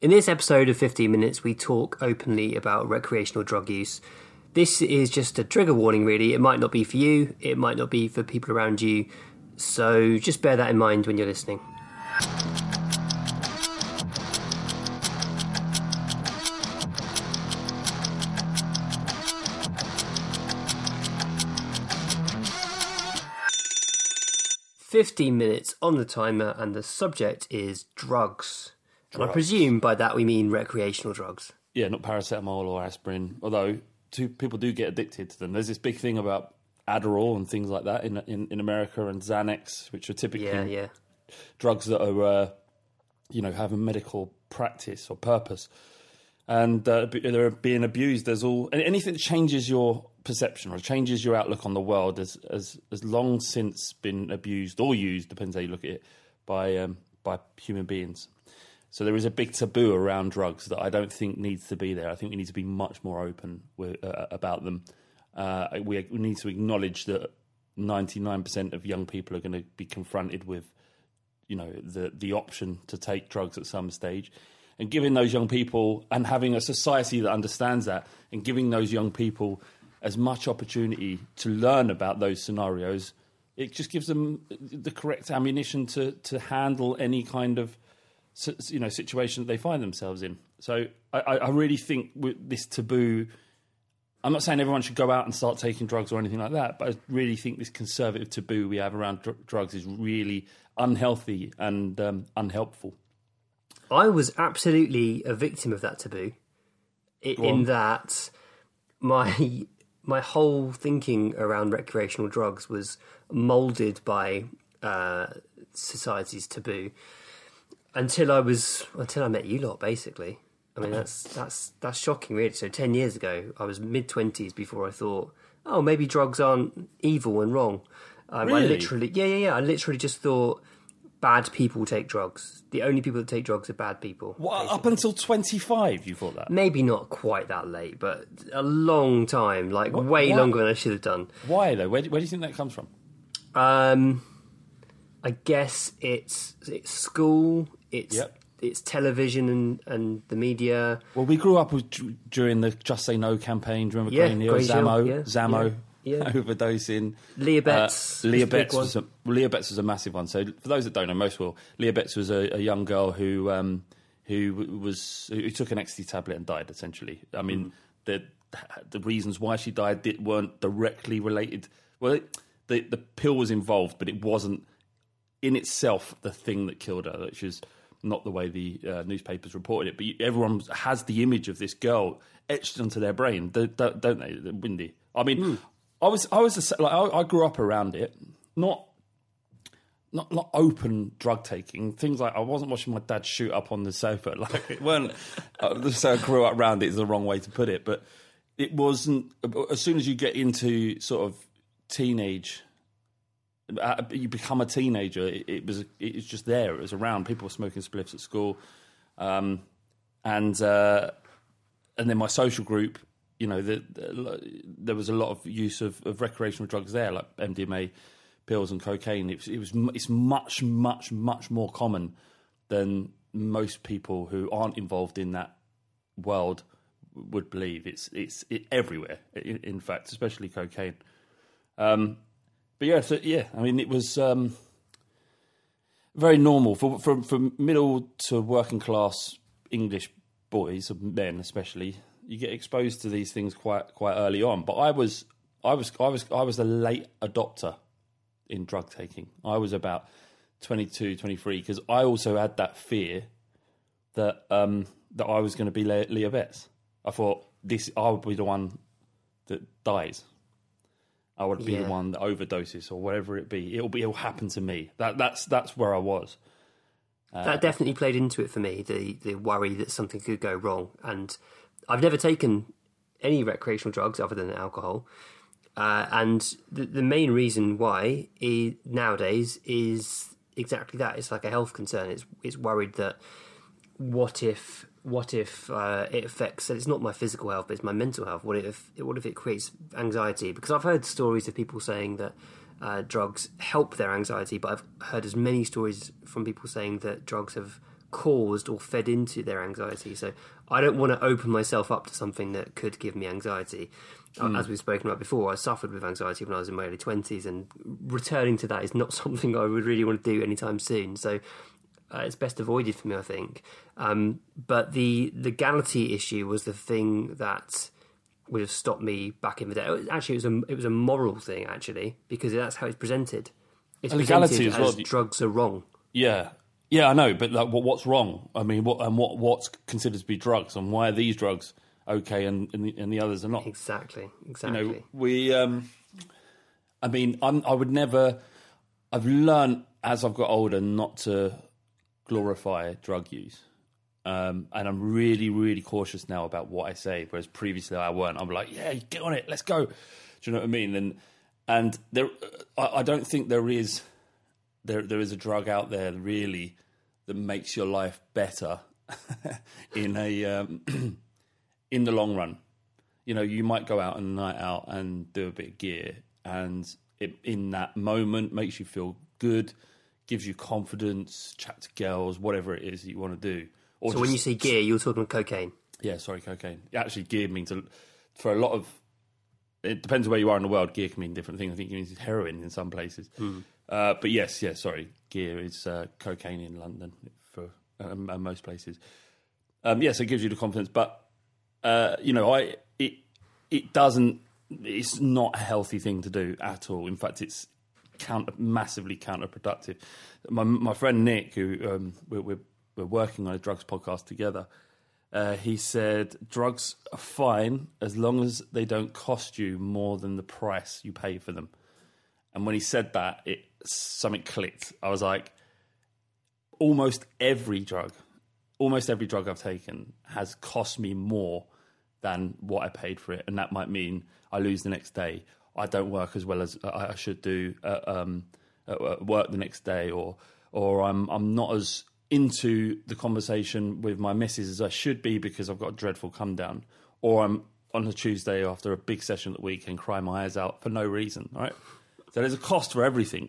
In this episode of 15 Minutes, we talk openly about recreational drug use. This is just a trigger warning, really. It might not be for you, it might not be for people around you. So just bear that in mind when you're listening. Fifteen minutes on the timer, and the subject is drugs. And I presume by that we mean recreational drugs. yeah, not paracetamol or aspirin. Although two people do get addicted to them. There's this big thing about Adderall and things like that in in, in America and Xanax, which are typically Yeah, yeah. drugs that are uh, you know have a medical practice or purpose, and uh, they're being abused. There's all anything that changes your perception or changes your outlook on the world has has, has long since been abused or used, depends how you look at it, by um, by human beings. So there is a big taboo around drugs that I don't think needs to be there. I think we need to be much more open with, uh, about them. Uh, we, we need to acknowledge that 99% of young people are going to be confronted with, you know, the the option to take drugs at some stage, and giving those young people and having a society that understands that, and giving those young people as much opportunity to learn about those scenarios, it just gives them the correct ammunition to to handle any kind of you know situation that they find themselves in. So I, I really think with this taboo, I'm not saying everyone should go out and start taking drugs or anything like that, but I really think this conservative taboo we have around dr- drugs is really unhealthy and um, unhelpful. I was absolutely a victim of that taboo, i- in that my my whole thinking around recreational drugs was molded by uh, society's taboo until I was until I met you lot. Basically, I mean that's that's that's shocking, really. So ten years ago, I was mid twenties before I thought, oh, maybe drugs aren't evil and wrong. Um, I literally, yeah, yeah, yeah. I literally just thought bad people take drugs. The only people that take drugs are bad people. What, up until 25, you thought that? Maybe not quite that late, but a long time, like What- way longer than I should have done. Why though? Where do, where do you think that comes from? Um, I guess it's it's school, it's Yep. it's television and, and the media. Well, we grew up with, during the Just Say No campaign. Do you remember Yeah, Neal? Zammo, yeah, Zammo, yeah, yeah. overdosing. Leah Betts Uh, Leah Betts was a, Leah Betts was a massive one. So for those that don't know, most will. Leah Betts was a, a young girl who um, who was who took an ecstasy tablet and died. Essentially, I mean the the reasons why she died weren't directly related. Well, it, the the pill was involved, but it wasn't in itself the thing that killed her, which is not the way the uh, newspapers reported it. But everyone has the image of this girl etched onto their brain, don't, don't they, Windy? I mean, I was I was sa- like I, I grew up around it, not not not open drug taking things like I wasn't watching my dad shoot up on the sofa like it weren't uh, so I grew up around it is the wrong way to put it but it wasn't as soon as you get into sort of teenage uh, you become a teenager. It, it was it was just there. It was around. People were smoking spliffs at school, um, and uh, and then my social group. You know, the, the, there was a lot of use of, of, recreational drugs there, like MDMA, pills, and cocaine. It was, it was it's much much much more common than most people who aren't involved in that world would believe. It's it's it, everywhere. In, in, fact, especially cocaine. Um, but yeah, so yeah, I mean, it was um, very normal for from from middle to working class English boys, men especially. You get exposed to these things quite quite early on. But I was I was I was I was a late adopter in drug taking. I was about 22, 23 because I also had that fear that um, that I was going to be Leah Betts. I thought this I would be the one that dies I would be yeah. the one that overdoses or whatever it be. It'll be it'll happen to me. That that's that's where I was. Uh, that definitely played into it for me. The the worry that something could go wrong, and I've never taken any recreational drugs other than alcohol. Uh, and the, the main reason why is, nowadays is exactly that. It's like a health concern. It's it's worried that what if what if uh, it affects? So it's not my physical health, but it's my mental health. What if what if it creates anxiety? Because I've heard stories of people saying that uh, drugs help their anxiety, but I've heard as many stories from people saying that drugs have caused or fed into their anxiety. So I don't want to open myself up to something that could give me anxiety. Mm. As we've spoken about before, I suffered with anxiety when I was in my early 20s, and returning to that is not something I would really want to do anytime soon. So uh, it's best avoided for me, I think. Um, but the legality issue was the thing that would have stopped me back in the day. Actually, it was a it was a moral thing actually because that's how it's presented. It's legality presented as, well. drugs are wrong. Yeah, yeah, I know. But like, what's wrong? I mean, what and what what's considered to be drugs, and why are these drugs okay and and the, and the others are not? Exactly. Exactly. You know, we. Um, I mean, I'm, I would never. I've learned as I've got older not to glorify drug use. Um, and I'm really, really cautious now about what I say. Whereas previously I weren't. I'm like, yeah, get on it, let's go. Do you know what I mean? And and there, I, I don't think there is there there is a drug out there really that makes your life better in a um, in the long run. You know, you might go out on a night out and do a bit of gear, and it, in that moment makes you feel good gives you confidence, chat to girls, whatever it is that you want to do. Or so just, when you say gear, you're talking about cocaine. Yeah, sorry, cocaine. Actually, gear means a, for a lot of. It depends where you are in the world. Gear can mean different things. I think it means heroin in some places. Mm. Uh, but yes, yes, sorry, gear is uh, cocaine in London for um, most places. Um, yes, it gives you the confidence, but uh, you know, I it it doesn't. It's not a healthy thing to do at all. In fact, it's counter, massively counterproductive. My my friend Nick, who um, we're, we're, we're working on a drugs podcast together, uh, he said drugs are fine as long as they don't cost you more than the price you pay for them. And when he said that, it something clicked. I was like, almost every drug, almost every drug I've taken has cost me more than what I paid for it, and that might mean I lose the next day, I don't work as well as I should do at, um, at work the next day, or or I'm I'm not as into the conversation with my missus as I should be because I've got a dreadful come down, or I'm on a Tuesday after a big session at the weekend cry my eyes out for no reason. Right, so there's a cost for everything.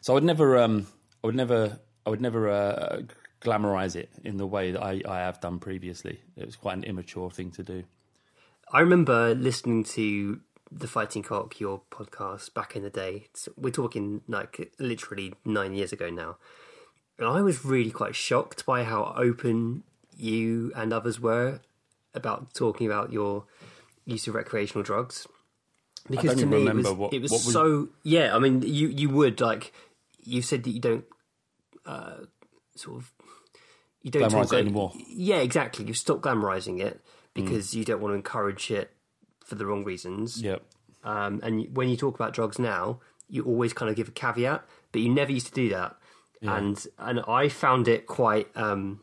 So I would never, um, I would never, I would never uh, glamorize it in the way that I, I have done previously. It was quite an immature thing to do. I remember listening to the Fighting Cock, your podcast back in the day. We're talking like literally nine years ago now. And I was really quite shocked by how open you and others were about talking about your use of recreational drugs. Because to me, it was, what, it was, was, so. Yeah, I mean, you you would like you said that you don't uh, sort of you don't glamorize it anymore. Yeah, exactly. You've stopped glamorizing it because mm. you don't want to encourage it for the wrong reasons. Yep. Um, and when you talk about drugs now, you always kind of give a caveat, but you never used to do that. Yeah. And and I found it quite um,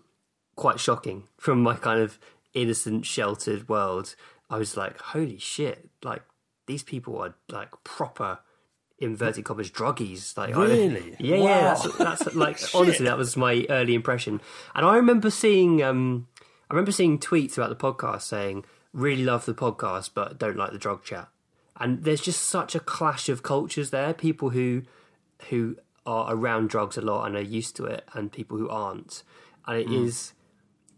quite shocking from my kind of innocent, sheltered world. I was like, holy shit! Like these people are like proper inverted commas druggies. Like Really? yeah, Wow. yeah. That's, that's like honestly, that was my early impression. And I remember seeing, um, I remember seeing tweets about the podcast saying, "Really love the podcast, but don't like the drug chat." And there's just such a clash of cultures there. People who who are around drugs a lot and are used to it, and people who aren't. And it is,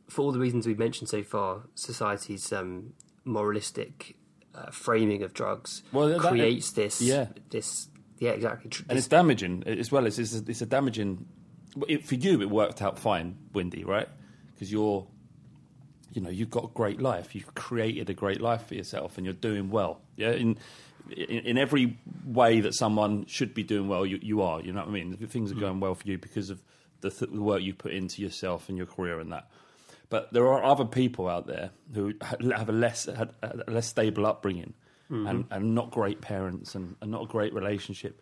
for all the reasons we've mentioned so far, society's um, moralistic uh, framing of drugs Well, that- creates this. yeah. This. Yeah, exactly. Tr- and it's damaging as well. It's it's a, it's a damaging. It, for you, it worked out fine, Windy, right? Because you're, you know, you've got a great life. You've created a great life for yourself, and you're doing well. Yeah, in in, in every way that someone should be doing well, you you are. You know what I mean? Things are going well for you because of the, th- the work you put into yourself and your career and that. But there are other people out there who have a less a less stable upbringing and, and not great parents and, and not a great relationship,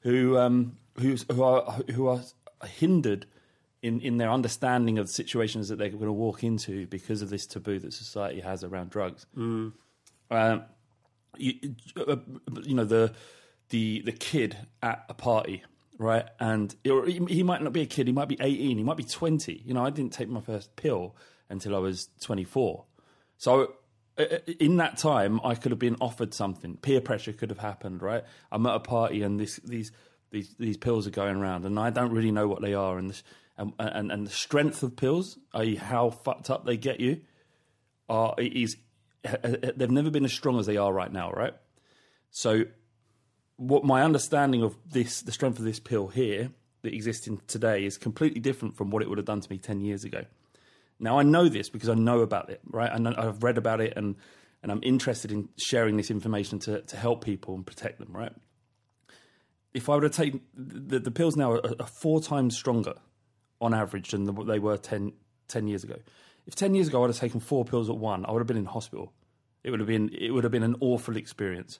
who um, who's, who are who are hindered in, in their understanding of the situations that they're going to walk into because of this taboo that society has around drugs. Um, you, uh, you know the the the kid at a party, right? And or he he might not be a kid; he might be eighteen, he might be twenty. You know, I didn't take my first pill until I was twenty four. So uh, in that time, I could have been offered something. Peer pressure could have happened, right? I'm at a party and this these these these pills are going around, and I don't really know what they are, and this, and, and and the strength of pills, i.e., how fucked up they get you, are is they've never been as strong as they are right now, right? So, what my understanding of this, the strength of this pill here that exists in today, is completely different from what it would have done to me ten years ago. Now I know this because I know about it, right? I've read about it, and and I'm interested in sharing this information to to help people and protect them, right? If I were to take the, the pills now are, are four times stronger on average than the, what they were 10, 10 years ago. If ten years ago I would have taken four pills at one, I would have been in hospital. It would have been it would have been an awful experience.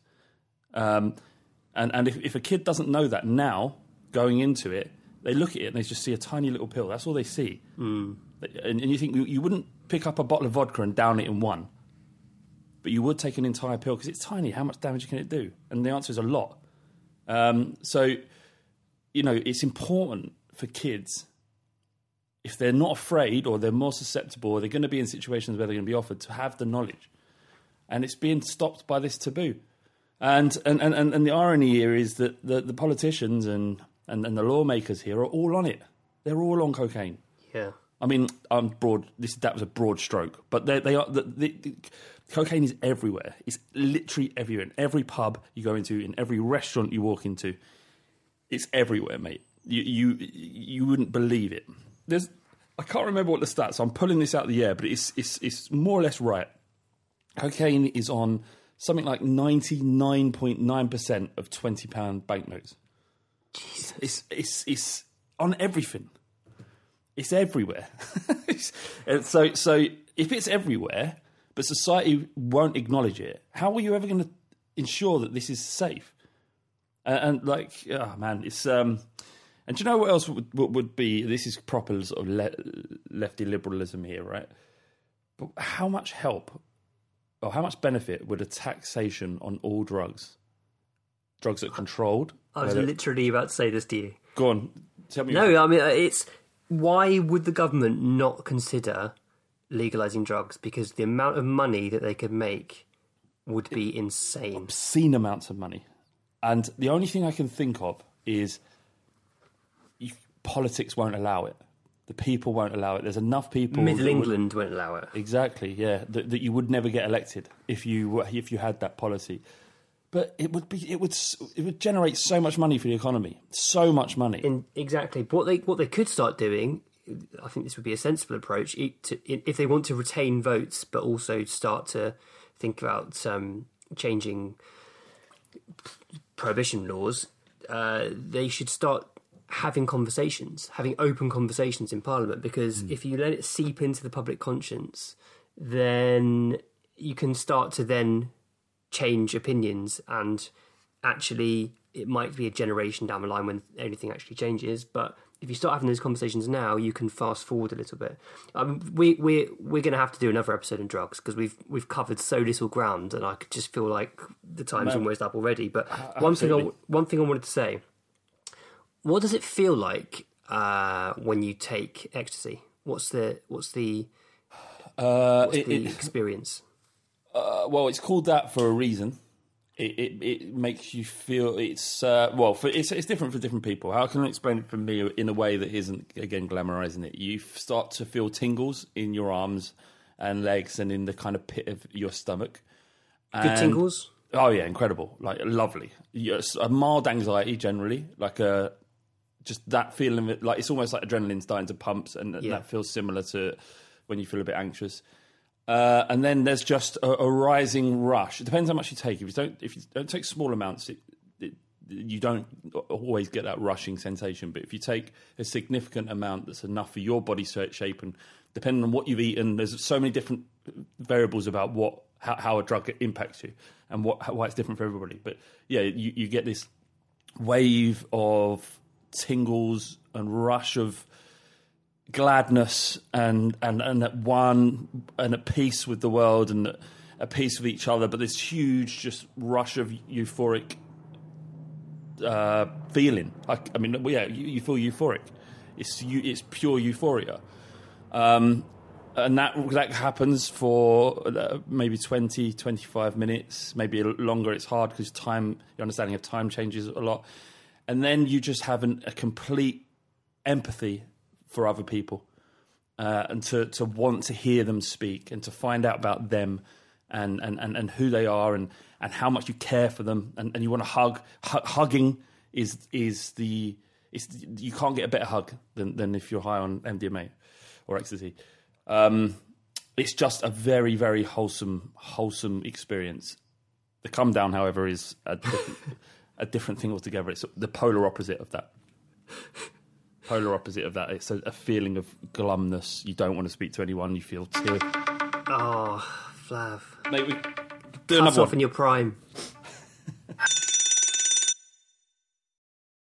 Um, and and if, if a kid doesn't know that now, going into it, they look at it and they just see a tiny little pill. That's all they see. Mm. And, and you think you, you wouldn't pick up a bottle of vodka and down it in one, but you would take an entire pill because it's tiny. How much damage can it do? And the answer is a lot. Um, so, you know, it's important for kids if they're not afraid or they're more susceptible or they're going to be in situations where they're going to be offered to have the knowledge. And it's being stopped by this taboo. And and, and, and the irony here is that the, the politicians and, and, and the lawmakers here are all on it. They're all on cocaine. yeah. I mean, I'm broad. This that was a broad stroke, but they, they are. The, the, the, cocaine is everywhere. It's literally everywhere. In every pub you go into, in every restaurant you walk into, it's everywhere, mate. You you you wouldn't believe it. There's, I can't remember what the stats. I'm pulling this out of the air, but it's it's it's more or less right. Cocaine is on something like 99.9 percent of twenty pound banknotes. Jesus. It's it's it's on everything. It's everywhere. It's- so, so if it's everywhere, but society won't acknowledge it, how are you ever going to ensure that this is safe? And, and like, oh man, it's um. And do you know what else would, would, be? This is proper sort of le- lefty liberalism here, right? But how much help or how much benefit would a taxation on all drugs, drugs that are controlled? I was literally about to say this to you. Go on, tell me. No, I mean uh, it's why would the government not consider legalizing drugs? Because the amount of money that they could make would be insane. obscene amounts of money. And the only thing I can think of is politics won't allow it. The people won't allow it. There's enough people. Middle that would- England won't allow it. exactly, yeah. That, that you would never get elected if you were- if you had that policy. But it would be it would it would generate so much money for the economy, so much money. In, exactly. What they what they could start doing, I think this would be a sensible approach. To, if they want to retain votes, but also start to think about um, changing prohibition laws, uh, they should start having conversations, having open conversations in Parliament. Because if you let it seep into the public conscience, then you can start to then change opinions and actually it might be a generation down the line when anything actually changes but if you start having those conversations now, you can fast forward a little bit. Um, we we we're going to have to do another episode on drugs because we've we've covered so little ground, and I could just feel like the time's No. almost up already. But one thing I, one thing I wanted to say: what does it feel like uh, when you take ecstasy? What's the what's the Uh, what's it- the it- experience? Uh, well, it's called that for a reason. It it, it makes you feel it's uh, well, for, it's it's different for different people. How can I explain it for me in a way that isn't again glamorizing it? You start to feel tingles in your arms and legs and in the kind of pit of your stomach. Good tingles. Oh yeah, incredible! Like lovely. Yes, a mild anxiety generally, like a just that feeling of it. Like it's almost like adrenaline starting to pump, and Yeah. that feels similar to when you feel a bit anxious. Uh, and then there's just a, a rising rush. It depends how much you take. If you don't, if you don't take small amounts, it, it, you don't always get that rushing sensation. But if you take a significant amount that's enough for your body shape, and depending on what you've eaten, there's so many different variables about what how, how a drug impacts you and what how, why it's different for everybody. But yeah, you, you get this wave of tingles and rush of gladness and and and at one and at peace with the world and at peace with each other but this huge just rush of euphoric uh feeling. Like i mean yeah you, you feel euphoric. It's you it's pure euphoria. Um and that that happens for uh, maybe 20 25 minutes maybe longer. It's hard because time your understanding of time changes a lot and then you just have an, a complete empathy for other people uh, and to, to want to hear them speak and to find out about them and, and, and, and who they are and, and how much you care for them and, and you want to hug. Hu- hugging is is the it's, you can't get a better hug than, than if you're high on MDMA or ecstasy. Um, it's just a very very wholesome wholesome experience. The come down, however, is a a different thing altogether. It's the polar opposite of that polar opposite of that. It's a, a feeling of glumness. You don't want to speak to anyone. You feel ah, tear. Oh, Flav. Mate, we do Cut another off one. in your prime.